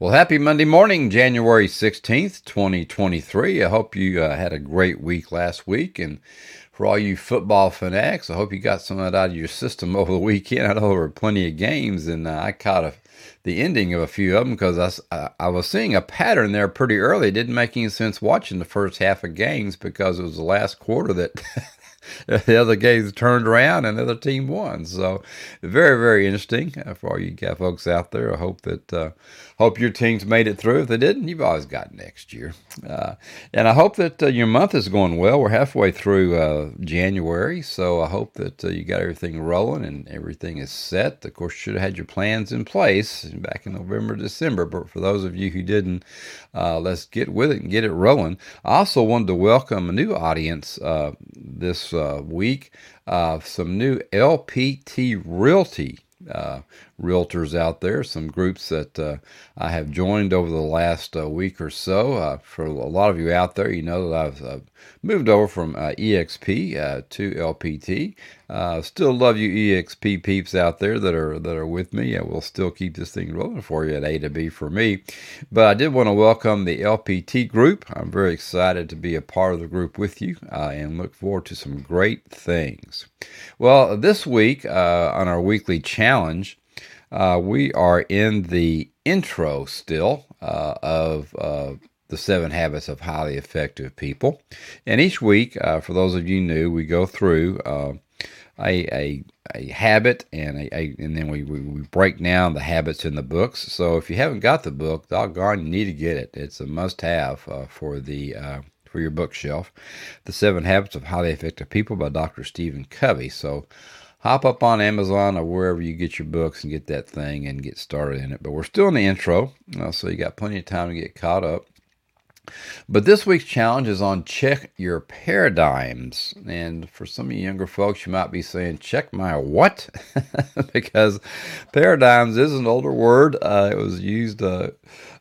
Well, happy Monday morning, January 16th, 2023. I hope you uh, had a great week last week. And for all you football fanatics, I hope you got some of that out of your system over the weekend. I know there were plenty of games, and uh, I caught a, the ending of a few of them because I, I was seeing a pattern there pretty early. It didn't make any sense watching the first half of games because it was the last quarter that the other game turned around and the other team won. So very, very interesting uh, for all you folks out there. I hope that uh, hope your teams made it through. If they didn't, you've always got next year. Uh, and I hope that uh, your month is going well. We're halfway through uh, January, so I hope that uh, you got everything rolling and everything is set. Of course, you should have had your plans in place back in November, December. But for those of you who didn't, let's get with it and get it rolling. I also wanted to welcome a new audience this uh, week. Uh, some new LPT Realty uh, realtors out there, some groups that uh, I have joined over the last uh, week or so. Uh, for a lot of you out there, you know that I've uh, moved over from uh, EXP to LPT. Still love you EXP peeps out there that are that are with me. I will still keep this thing rolling for you at A to B for me. But I did want to welcome the LPT group. I'm very excited to be a part of the group with you and look forward to some great things. Well, this week on our weekly challenge, uh, we are in the intro still uh, of uh, the seven habits of highly effective people. And each week, uh, for those of you new, we go through uh, a, a, a habit and a, a, and then we, we, we, break down the habits in the books. So if you haven't got the book, doggone, you need to get it. It's a must have uh, for the for your bookshelf. The Seven Habits of Highly Effective People by Dr. Stephen Covey. So hop up on Amazon or wherever you get your books and get that thing and get started in it. But we're still in the intro, uh, so you got plenty of time to get caught up. But this week's challenge is on check your paradigms. And for some of you younger folks, you might be saying, check my what? because paradigms is an older word. Uh, it was used, uh,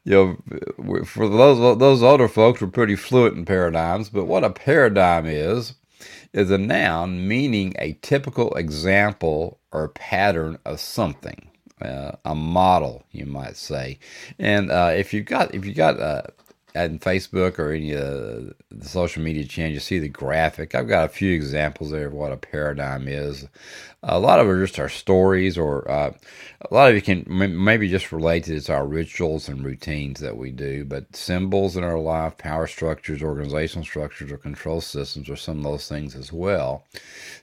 you know, for those, those older folks, were pretty fluent in paradigms. But what a paradigm is, is a noun meaning a typical example or pattern of something. Uh, a model, you might say, and uh, if you've got if you got uh, in Facebook or any of the social media channels, you see the graphic. I've got a few examples there of what a paradigm is. A lot of it just our stories, or uh, a lot of you can maybe just relate to it's our rituals and routines that we do. But symbols in our life, power structures, organizational structures, or control systems are some of those things as well.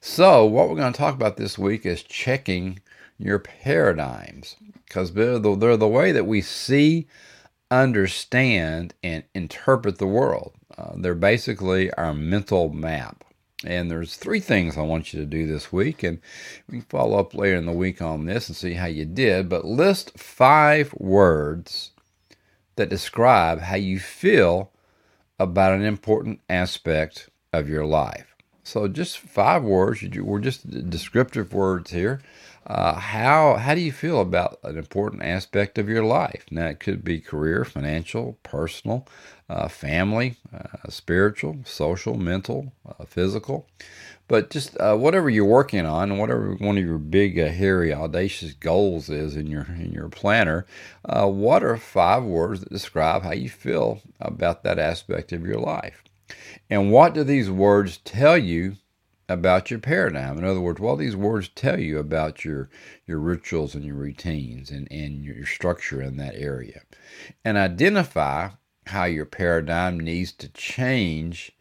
So, what we're going to talk about this week is checking your paradigms because they're the, they're the way that we see understand and interpret the world. Uh, they're basically our mental map. And there's three things I want you to do this week, and we can follow up later in the week on this and see how you did. But list five words that describe how you feel about an important aspect of your life. So just five words. We're just descriptive words here. Uh, how how do you feel about an important aspect of your life? Now it could be career, financial, personal, uh, family, uh, spiritual, social, mental, uh, physical, but just uh, whatever you're working on, whatever one of your big, uh, hairy, audacious goals is in your in your planner. what are five words that describe how you feel about that aspect of your life? And what do these words tell you about your paradigm. In other words, what these words tell you about your your rituals and your routines and, and your structure in that area. And identify how your paradigm needs to change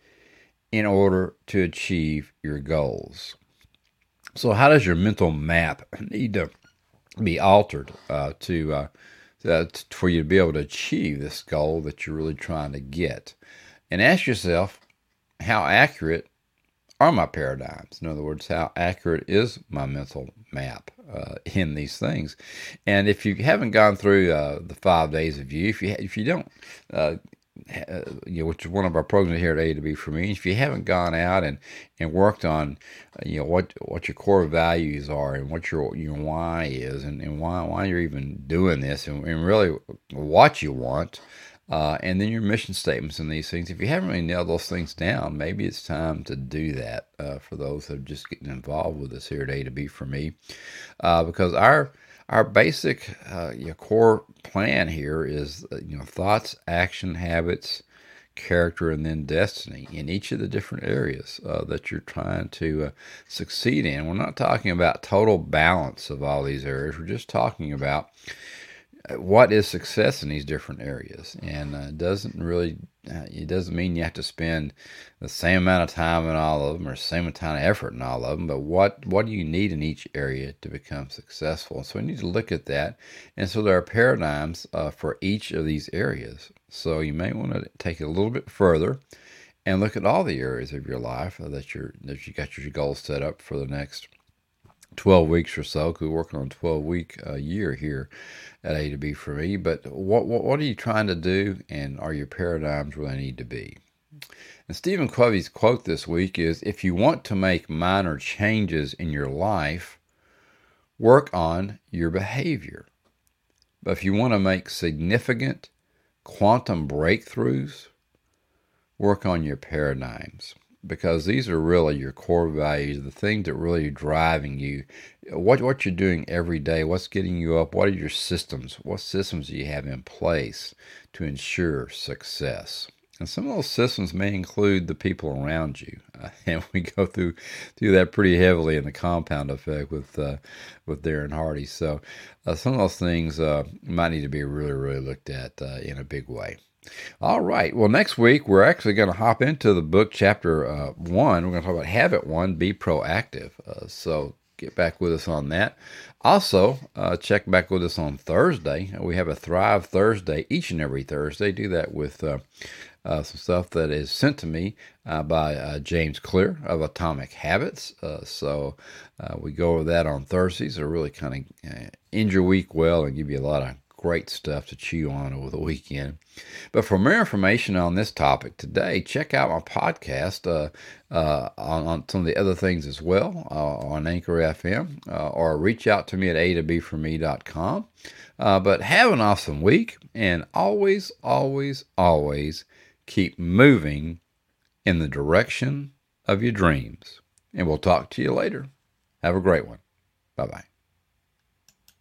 in order to achieve your goals. So, how does your mental map need to be altered uh, to, uh, to for you to be able to achieve this goal that you're really trying to get? And ask yourself, how accurate are my paradigms. In other words, how accurate is my mental map uh, in these things? And if you haven't gone through uh, the five days of you, if you if you don't, uh, uh, you know, which is one of our programs here at A to B for me. If you haven't gone out and, and worked on, uh, you know, what what your core values are and what your your why is and, and why why you're even doing this and, and really what you want, uh, and then your mission statements and these things. If you haven't really nailed those things down, maybe it's time to do that uh, for those that are just getting involved with us here at A to B for me, uh, because our our basic uh, your core plan here is uh, you know thoughts, action, habits, character, and then destiny in each of the different areas uh, that you're trying to succeed in. We're not talking about total balance of all these areas. We're just talking about what is success in these different areas? And uh, doesn't really uh, it doesn't mean you have to spend the same amount of time in all of them or same amount of effort in all of them but what what do you need in each area to become successful? So we need to look at that. And so there are paradigms uh, for each of these areas. So you may want to take it a little bit further and look at all the areas of your life uh, that you're that you got your goals set up for the next 12 weeks or so because we're working on a 12 week uh, year here at A to B for me. But what, what, what are you trying to do and are your paradigms where they need to be? And Stephen Covey's quote this week is If you want to make minor changes in your life, work on your behavior. But if you want to make significant quantum breakthroughs, work on your paradigms because these are really your core values, the things that really are driving you. What what you're doing every day, what's getting you up, what are your systems? What systems do you have in place to ensure success? And some of those systems may include the people around you, uh, and we go through through that pretty heavily in the compound effect with uh, with Darren Hardy. So uh, some of those things uh, might need to be really really looked at uh, in a big way. All right. Well, next week we're actually going to hop into the book chapter uh, one. We're going to talk about habit one, be proactive. So get back with us on that. Also, uh, check back with us on Thursday. We have a Thrive Thursday each and every Thursday. Do that with uh, uh, some stuff that is sent to me uh, by uh, James Clear of Atomic Habits. Uh, so we go over that on Thursdays. To really kind of end your week well and give you a lot of great stuff to chew on over the weekend. But for more information on this topic today, check out my podcast uh, uh, on, on, some of the other things as well uh, on Anchor FM uh, or reach out to me at a to b for me.com. Uh, but have an awesome week and always, always, always keep moving in the direction of your dreams. And we'll talk to you later. Have a great one. Bye bye.